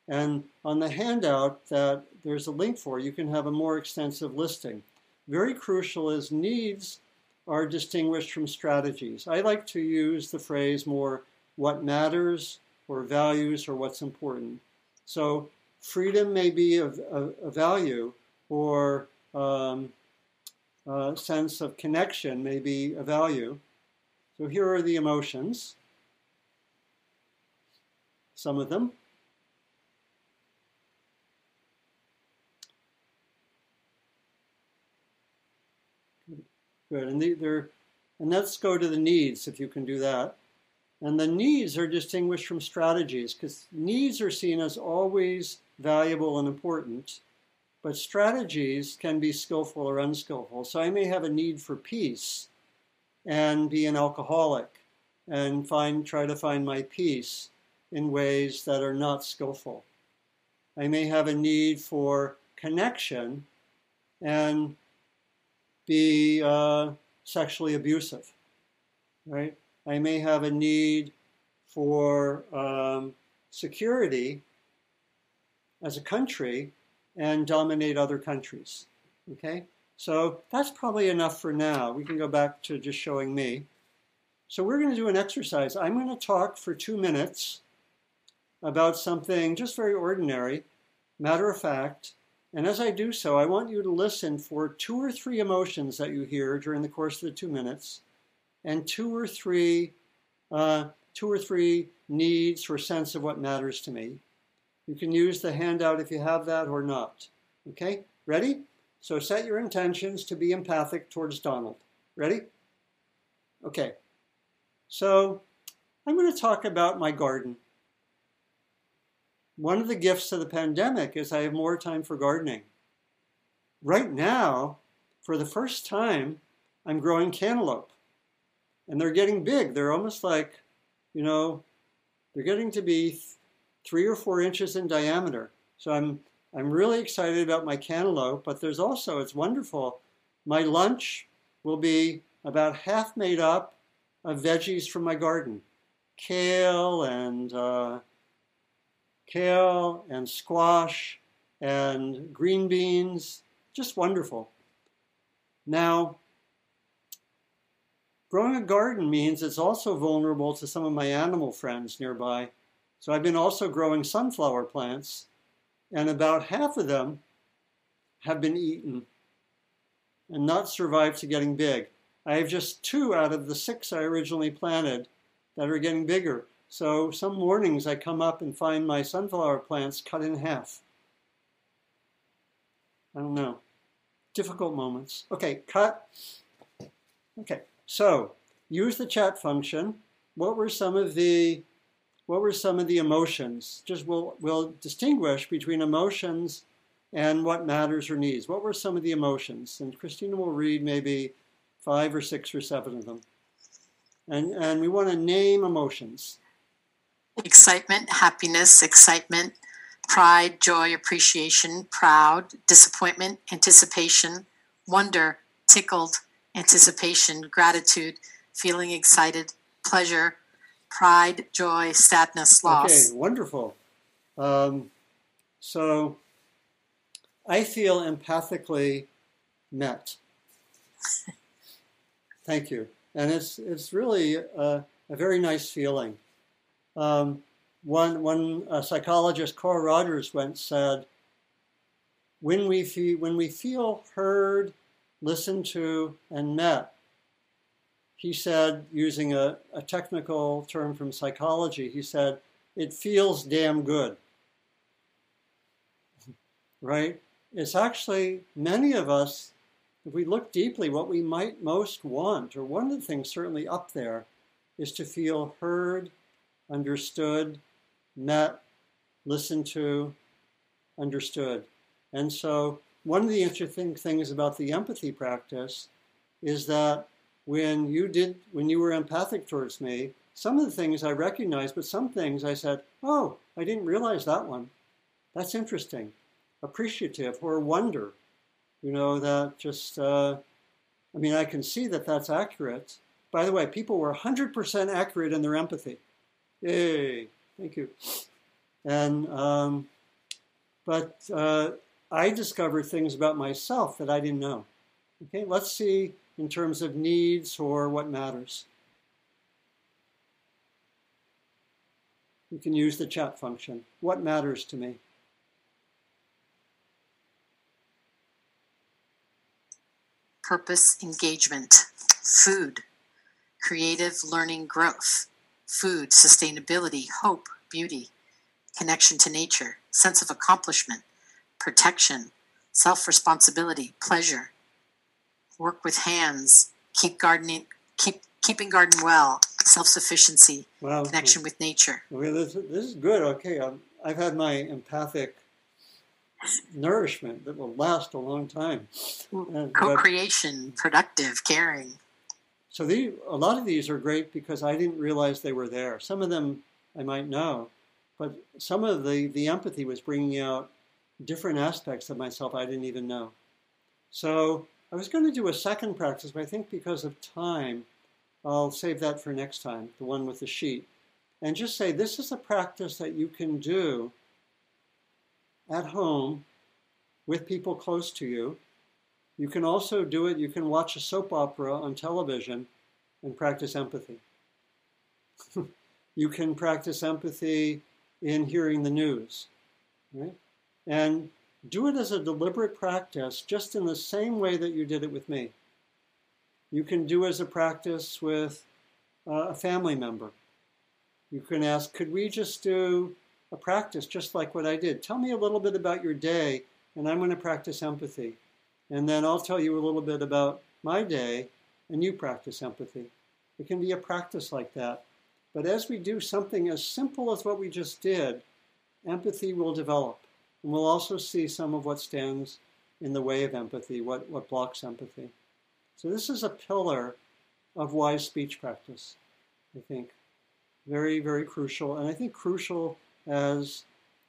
And on the handout that there's a link for, you can have a more extensive listing. Very crucial is needs are distinguished from strategies. I like to use the phrase more what matters or values or what's important. So freedom may be a, a, a value or um, a sense of connection may be a value. So here are the emotions, some of them. Good, and the, they're, and let's go to the needs if you can do that. And the needs are distinguished from strategies because needs are seen as always valuable and important, but strategies can be skillful or unskillful. So I may have a need for peace and be an alcoholic and find try to find my peace in ways that are not skillful. I may have a need for connection and be uh, sexually abusive, right? I may have a need for um, security as a country and dominate other countries. Okay? So that's probably enough for now. We can go back to just showing me. So we're going to do an exercise. I'm going to talk for two minutes about something just very ordinary, matter of fact. And as I do so, I want you to listen for two or three emotions that you hear during the course of the two minutes, and two or three, uh, two or three needs or sense of what matters to me. You can use the handout if you have that or not. Okay, ready? So set your intentions to be empathic towards Donald. Ready? Okay. So I'm going to talk about my garden. One of the gifts of the pandemic is I have more time for gardening. Right now, for the first time, I'm growing cantaloupe. And they're getting big. They're almost like, you know, they're getting to be three or four inches in diameter. So I'm I'm really excited about my cantaloupe, but there's also it's wonderful. My lunch will be about half made up of veggies from my garden, kale and uh, kale and squash and green beans, just wonderful. Now, growing a garden means it's also vulnerable to some of my animal friends nearby. So I've been also growing sunflower plants, and about half of them have been eaten and not survived to getting big. I have just two out of the six I originally planted that are getting bigger. So some mornings I come up and find my sunflower plants cut in half. I don't know. Difficult moments. Okay, cut. Okay, so use the chat function. What were some of the what were some of the emotions? Just we'll we'll distinguish between emotions and what matters or needs. What were some of the emotions? And Christina will read maybe five or six or seven of them. And and we want to name emotions. Excitement, happiness, excitement, pride, joy, appreciation, proud, disappointment, anticipation, wonder, tickled, anticipation, gratitude, feeling excited, pleasure, pride, joy, sadness, loss. Okay, wonderful. Um, so I feel empathically met. [LAUGHS] Thank you. And it's, it's really a, a very nice feeling. Um, one, one uh, psychologist, Carl Rogers, once said, when we, feel, when we feel heard, listened to, and met, he said, using a, a technical term from psychology, he said, it feels damn good. [LAUGHS] right? It's actually, many of us, if we look deeply, what we might most want, or one of the things certainly up there, is to feel heard, understood, met, listened to, understood. And so, one of the interesting things about the empathy practice is that when you did, when you were empathic towards me, some of the things I recognized, but some things I said, "Oh, I didn't realize that one. That's interesting." Appreciative or wonder, you know, that just. Uh, I mean, I can see that that's accurate. By the way, people were 100% accurate in their empathy. Yay! Thank you. And um, but uh, I discovered things about myself that I didn't know. Okay, let's see in terms of needs or what matters. You can use the chat function. What matters to me? Purpose engagement, food, creative learning growth, food, sustainability, hope, beauty, connection to nature, sense of accomplishment, protection, self responsibility, pleasure, work with hands, keep gardening, keep keeping garden well, self sufficiency, wow. connection with nature. Okay, this, this is good. Okay, i I've had my empathic nourishment that will last a long time. Co-creation, productive, caring. So the, a lot of these are great because I didn't realize they were there. Some of them I might know, but some of the, the empathy was bringing out different aspects of myself I didn't even know. So I was going to do a second practice, but I think because of time, I'll save that for next time, the one with the sheet. And just say this is a practice that you can do at home with people close to you you can also do it, you can watch a soap opera on television and practice empathy. [LAUGHS] you can practice empathy in hearing the news, right? And do it as a deliberate practice, just in the same way that you did it with me. You can do as a practice with uh, a family member. You can ask, could we just do a practice just like what I did? Tell me a little bit about your day, and I'm going to practice empathy. And then I'll tell you a little bit about my day, and you practice empathy. It can be a practice like that. But as we do something as simple as what we just did, empathy will develop. And we'll also see some of what stands in the way of empathy, what, what blocks empathy. So, this is a pillar of wise speech practice, I think. Very, very crucial. And I think crucial, as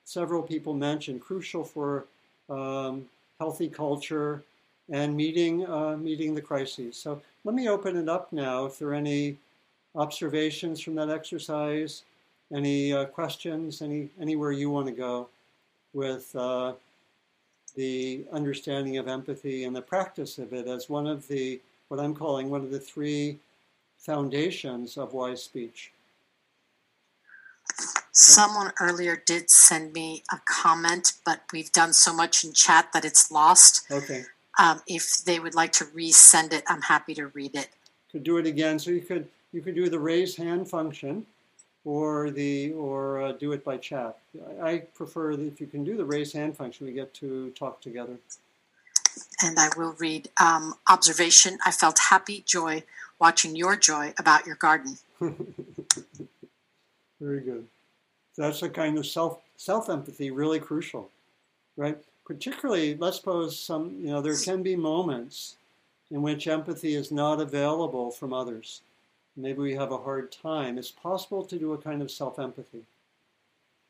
several people mentioned, crucial for um, healthy culture, and meeting, uh, meeting the crises. So let me open it up now. If there are any observations from that exercise, any uh, questions, any, anywhere you want to go with uh, the understanding of empathy and the practice of it as one of the, what I'm calling one of the three foundations of wise speech. Someone earlier did send me a comment, but we've done so much in chat that it's lost. Okay. Um, if they would like to resend it, I'm happy to read it. Could do it again. So you could you could do the raise hand function, or the or uh, do it by chat. I prefer that if you can do the raise hand function, we get to talk together. And I will read um, observation. I felt happy joy watching your joy about your garden. [LAUGHS] Very good. That's a kind of self self empathy, really crucial, right? Particularly, let's suppose some you know there can be moments in which empathy is not available from others. Maybe we have a hard time. It's possible to do a kind of self empathy.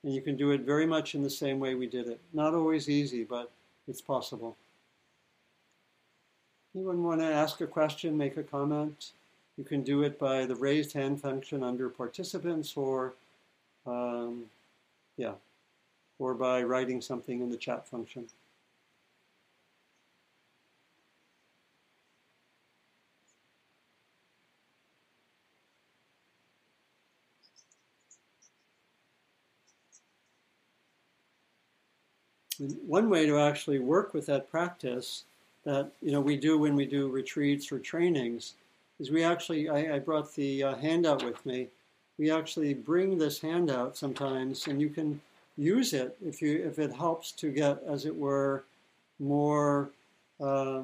And you can do it very much in the same way we did it. Not always easy, but it's possible. Anyone want to ask a question, make a comment? You can do it by the raised hand function under participants or, um, yeah, or by writing something in the chat function. one way to actually work with that practice that you know we do when we do retreats or trainings is we actually I, I brought the uh, handout with me. We actually bring this handout sometimes, and you can use it if you if it helps to get, as it were, more uh,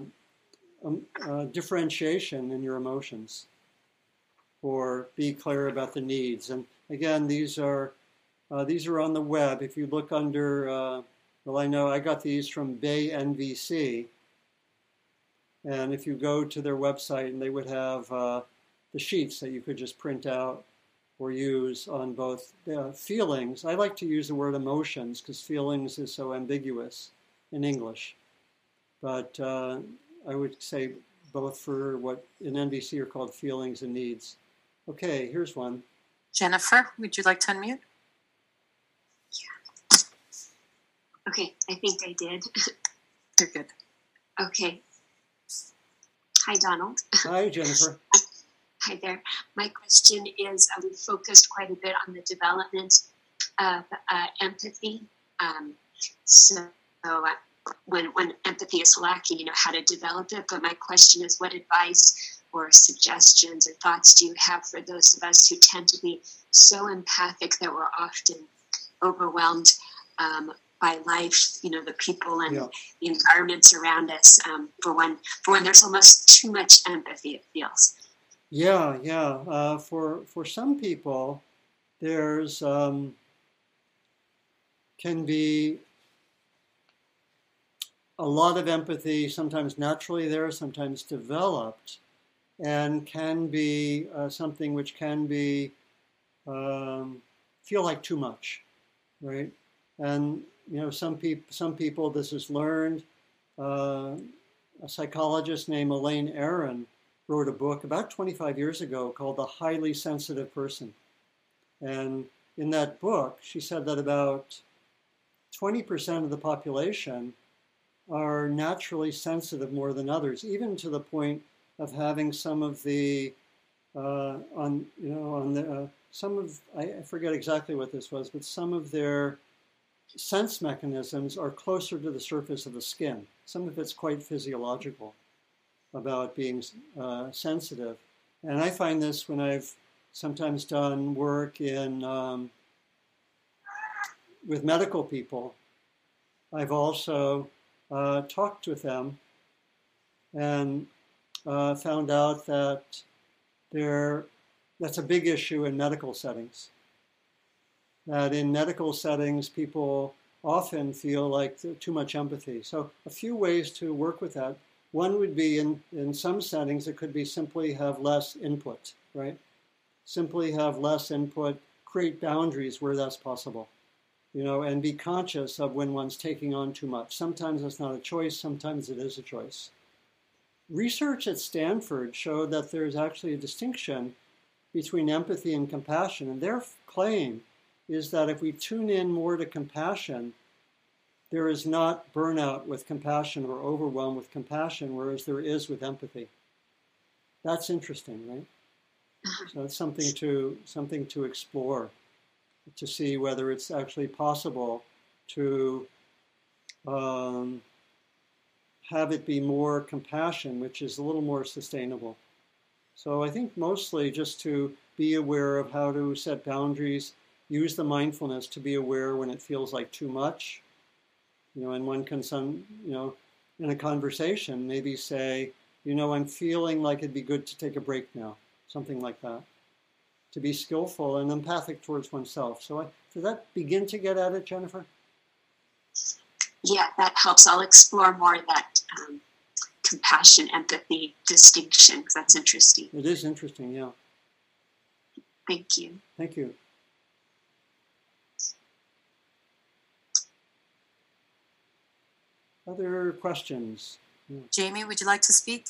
um, uh, differentiation in your emotions, or be clear about the needs. And again, these are uh, these are on the web. If you look under, uh, well, I know I got these from Bay NVC and if you go to their website, and they would have uh, the sheets that you could just print out or use on both uh, feelings. I like to use the word emotions because feelings is so ambiguous in English. But uh, I would say both for what in NVC are called feelings and needs. Okay, here's one. Jennifer, would you like to unmute? Yeah. Okay, I think I did. You're good. Okay, Hi, Donald. Hi, Jennifer. [LAUGHS] Hi there. My question is uh, we focused quite a bit on the development of uh, empathy. Um, so, uh, when, when empathy is lacking, you know, how to develop it. But my question is what advice or suggestions or thoughts do you have for those of us who tend to be so empathic that we're often overwhelmed um, by life, you know, the people and yeah. the environments around us. Um, for when for when there's almost too much empathy, it feels. Yeah, yeah. Uh, for for some people, there's um, can be a lot of empathy, sometimes naturally there, sometimes developed, and can be uh, something which can be um, feel like too much, right? And you know, some people, some people, this is learned. Uh, a psychologist named Elaine Aron wrote a book about 25 years ago called The Highly Sensitive Person. And in that book, she said that about 20% of the population are naturally sensitive more than others, even to the point of having some of the uh, on you know on the uh, some of I, I forget exactly what this was, but some of their sense mechanisms are closer to the surface of the skin. Some of it's quite physiological about being uh, sensitive. And I find this when I've sometimes done work in um, with medical people. I've also uh, talked with them and uh, found out that there that's a big issue in medical settings that in medical settings, people often feel like too much empathy. So, a few ways to work with that. One would be in, in some settings, it could be simply have less input, right? Simply have less input, create boundaries where that's possible, you know, and be conscious of when one's taking on too much. Sometimes it's not a choice, sometimes it is a choice. Research at Stanford showed that there's actually a distinction between empathy and compassion, and their claim is that if we tune in more to compassion, there is not burnout with compassion or overwhelm with compassion, whereas there is with empathy. That's interesting, right? So it's something to something to explore, to see whether it's actually possible to um, have it be more compassion, which is a little more sustainable. So I think mostly just to be aware of how to set boundaries, use the mindfulness to be aware when it feels like too much. You know, and one can some, you know, in a conversation maybe say, you know, I'm feeling like it'd be good to take a break now, something like that. To be skillful and empathic towards oneself. So I, does that begin to get at it, Jennifer? Yeah, that helps. I'll explore more that um, compassion, empathy distinction because that's interesting. It is interesting, yeah. Thank you. Thank you. Other questions? Jamie, would you like to speak?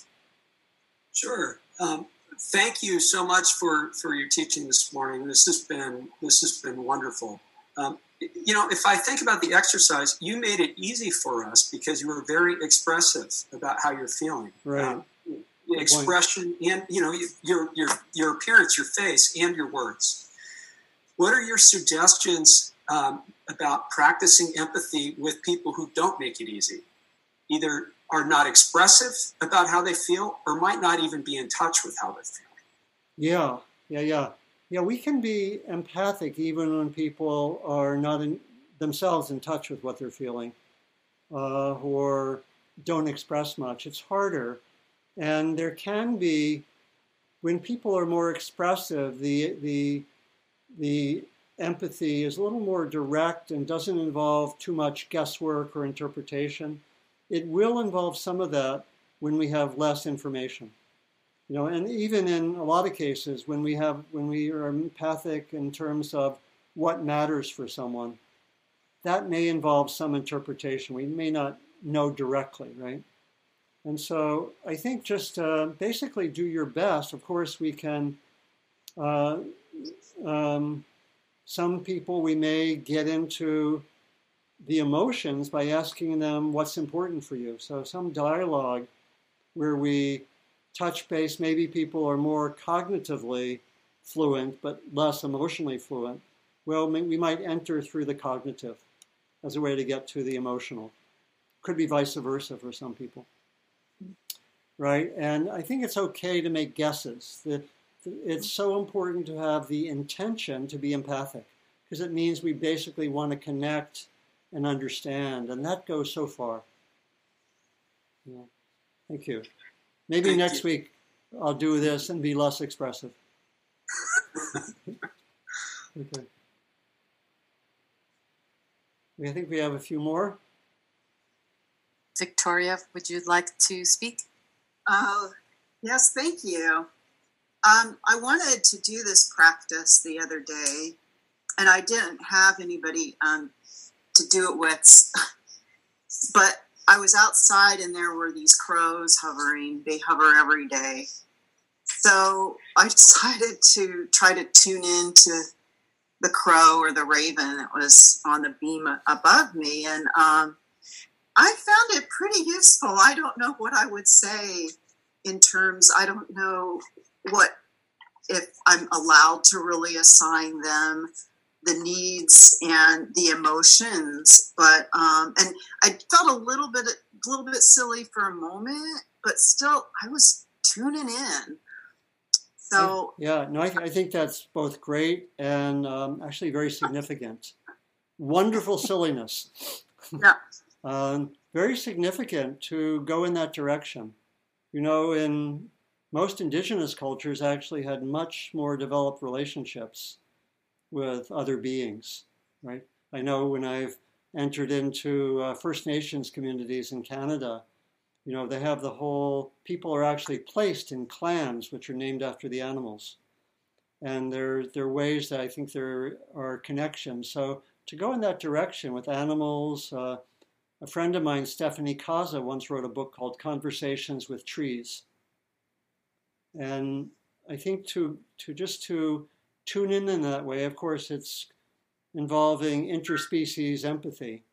Sure. Um, thank you so much for, for your teaching this morning. This has been this has been wonderful. Um, you know, if I think about the exercise, you made it easy for us because you were very expressive about how you're feeling. Right. Um, expression and you know your your your appearance, your face, and your words. What are your suggestions um, about practicing empathy with people who don't make it easy? Either are not expressive about how they feel, or might not even be in touch with how they feel. Yeah, yeah, yeah. Yeah, we can be empathic even when people are not in, themselves in touch with what they're feeling uh, or don't express much. It's harder. And there can be, when people are more expressive, the, the, the empathy is a little more direct and doesn't involve too much guesswork or interpretation. It will involve some of that when we have less information. You know, and even in a lot of cases, when we have when we are empathic in terms of what matters for someone, that may involve some interpretation. We may not know directly, right? And so I think just uh, basically do your best. Of course, we can. Uh, um, some people we may get into the emotions by asking them what's important for you. So some dialogue where we touch base, maybe people are more cognitively fluent but less emotionally fluent. Well, we might enter through the cognitive as a way to get to the emotional. Could be vice versa for some people. Right? And I think it's okay to make guesses. It's so important to have the intention to be empathic because it means we basically want to connect and understand, and that goes so far. Yeah. Thank you. Maybe Thank next you. week I'll do this and be less expressive. [LAUGHS] okay. I think we have a few more. Victoria, would you like to speak? Oh, yes, thank you. Um, I wanted to do this practice the other day, and I didn't have anybody um, to do it with. [LAUGHS] But I was outside and there were these crows hovering. They hover every day. So I [LAUGHS] decided to try to tune in to the crow or the raven that was on the beam above me. And um, I found it pretty useful. I don't know what I would say in terms, I don't know what, if I'm allowed to really assign them the needs and the emotions but um and i felt a little bit a little bit silly for a moment but still i was tuning in. So yeah no i, I think that's both great and um, actually very significant. Wonderful silliness. [LAUGHS] Yeah. Um, very significant to go in that direction. You know in most indigenous cultures actually had much more developed relationships with other beings, right? I know when I've entered into uh, First Nations communities in Canada, you know, they have the whole, people are actually placed in clans, which are named after the animals. And there, there are ways that I think there are connections. So to go in that direction with animals, uh, a friend of mine, Stephanie Kaza, once wrote a book called Conversations with Trees. And I think to, to just to tune in in that way. Of course, it's involving interspecies empathy,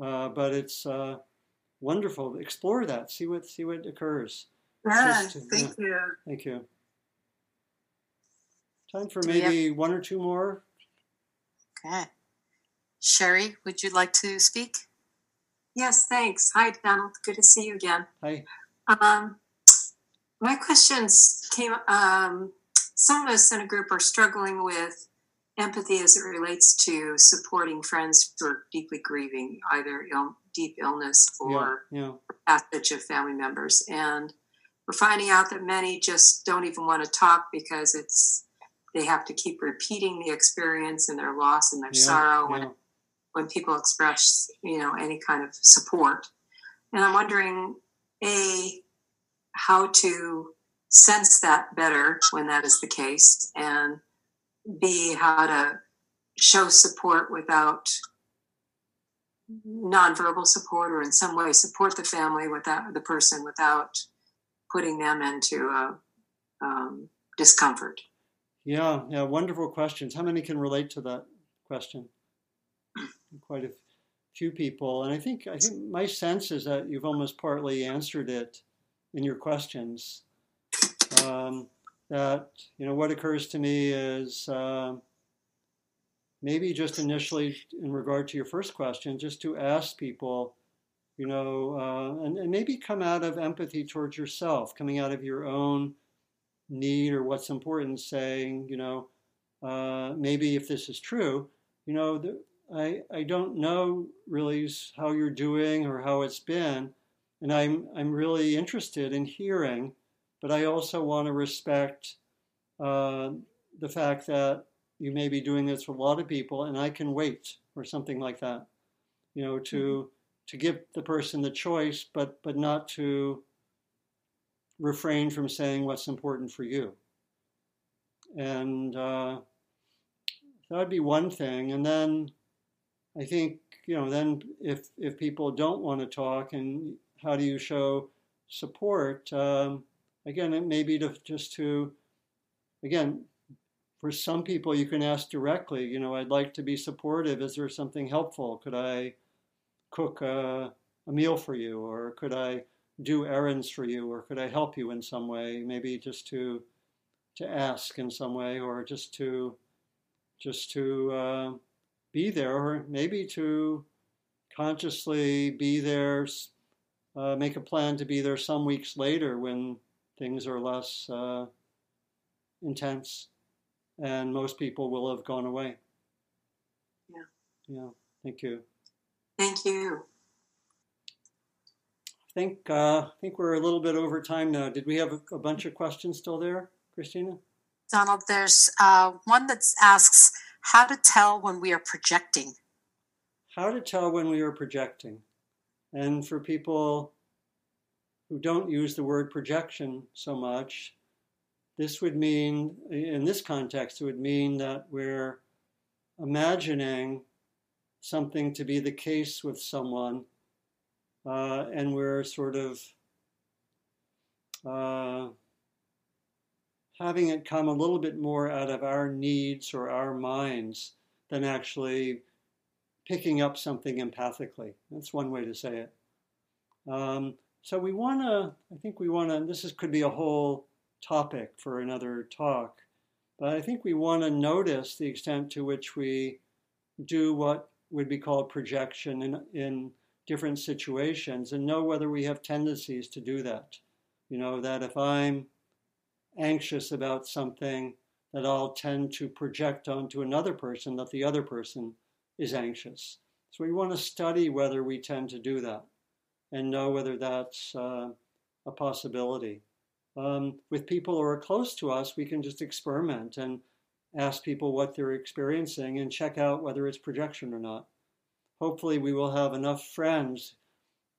uh, but it's uh, wonderful. To explore that. See what see what occurs. Yeah, Just, thank yeah. you. Thank you. Time for Do we maybe one or two more. Okay. Sherry, would you like to speak? Yes, thanks. Hi, Donald. Good to see you again. Hi. Um, my questions came. Um, some of us in a group are struggling with empathy as it relates to supporting friends who are deeply grieving either Ill, deep illness or Yeah. passage of family members, and we're finding out that many just don't even want to talk because it's they have to keep repeating the experience and their loss and their Yeah. sorrow when when people express you know any kind of support and i'm wondering a how to sense that better when that is the case and b how to show support without nonverbal support or in some way support the family without the person without putting them into a um, discomfort Yeah, yeah, wonderful questions. How many can relate to that question? [CLEARS THROAT] Quite a few people, and I think I think my sense is that you've almost partly answered it in your questions. Um, that you know, what occurs to me is uh, maybe just initially in regard to your first question, just to ask people, you know, uh, and, and maybe come out of empathy towards yourself, coming out of your own need or what's important, saying, you know, uh, maybe if this is true, you know, the, I, I don't know really how you're doing or how it's been, and I'm, I'm really interested in hearing, but I also want to respect uh, the fact that you may be doing this with a lot of people, and I can wait or something like that, you know, to to give the person the choice, but but not to refrain from saying what's important for you. And uh, that would be one thing. And then I think, you know, then if, if people don't want to talk and how do you show support? Um, again, it may be to, just to, again, for some people you can ask directly, you know, I'd like to be supportive. Is there something helpful? Could I cook a, a meal for you? Or could I do errands for you or could I help you in some way maybe just to to ask in some way or just to just to uh, be there or maybe to consciously be there uh, make a plan to be there some weeks later when things are less uh, intense and most people will have gone away Yeah. yeah thank you thank you I think uh, I think we're a little bit over time now. Did we have a, a bunch of questions still there, Christina? Donald, there's uh, one that asks how to tell when we are projecting. How to tell when we are projecting, and for people who don't use the word projection so much, this would mean, in this context, it would mean that we're imagining something to be the case with someone uh, and we're sort of uh, having it come a little bit more out of our needs or our minds than actually picking up something empathically. That's one way to say it. Um, so we want to, I think we want to, this is, could be a whole topic for another talk, but I think we want to notice the extent to which we do what would be called projection in, in different situations and know whether we have tendencies to do that. You know, that if I'm anxious about something, that I'll tend to project onto another person that the other person is anxious. So we want to study whether we tend to do that and know whether that's uh, a possibility. Um, with people who are close to us, we can just experiment and ask people what they're experiencing and check out whether it's projection or not. Hopefully, we will have enough friends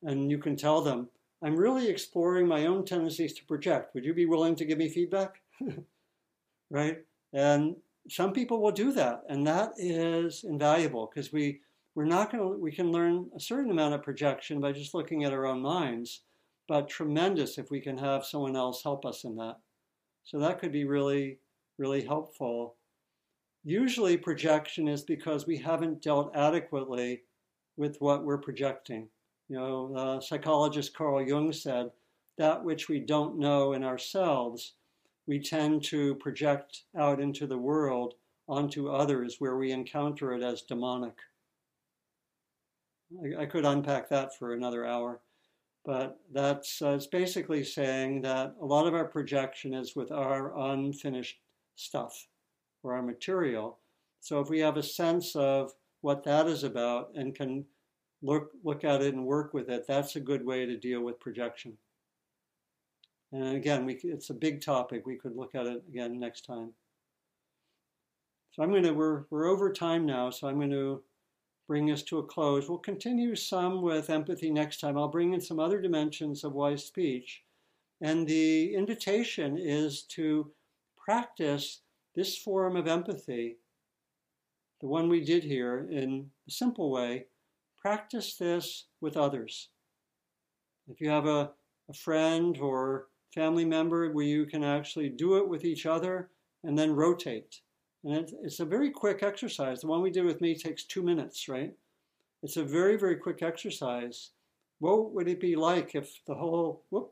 and you can tell them, I'm really exploring my own tendencies to project. Would you be willing to give me feedback? [LAUGHS] right? And some people will do that, and that is invaluable because we we're not going to we can learn a certain amount of projection by just looking at our own minds, but tremendous if we can have someone else help us in that. So that could be really really helpful. Usually projection is because we haven't dealt adequately with what we're projecting. You know, uh, psychologist Carl Jung said, that which we don't know in ourselves, we tend to project out into the world onto others where we encounter it as demonic. I, I could unpack that for another hour, but that's uh, it's basically saying that a lot of our projection is with our unfinished stuff or our material. So if we have a sense of what that is about and can look look at it and work with it, that's a good way to deal with projection. And again, we, it's a big topic. We could look at it again next time. So I'm going to, we're, we're over time now, so I'm going to bring us to a close. We'll continue some with empathy next time. I'll bring in some other dimensions of wise speech. And the invitation is to practice this form of empathy, the one we did here in a simple way. Practice this with others. If you have a, a friend or family member where you can actually do it with each other and then rotate. And it's, it's a very quick exercise. The one we did with me takes two minutes, right? It's a very, very quick exercise. What would it be like if the whole, whoop,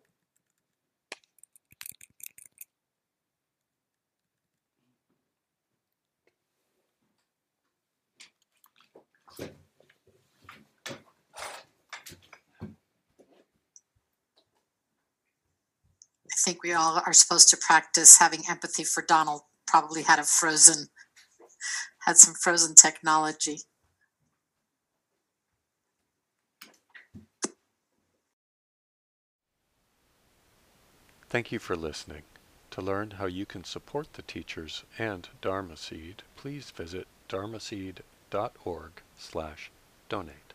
I think we all are supposed to practice having empathy for Donald. Probably had a frozen, had some frozen technology. Thank you for listening. To learn how you can support the teachers and Dharma Seed, please visit dharmaseed.org slash donate.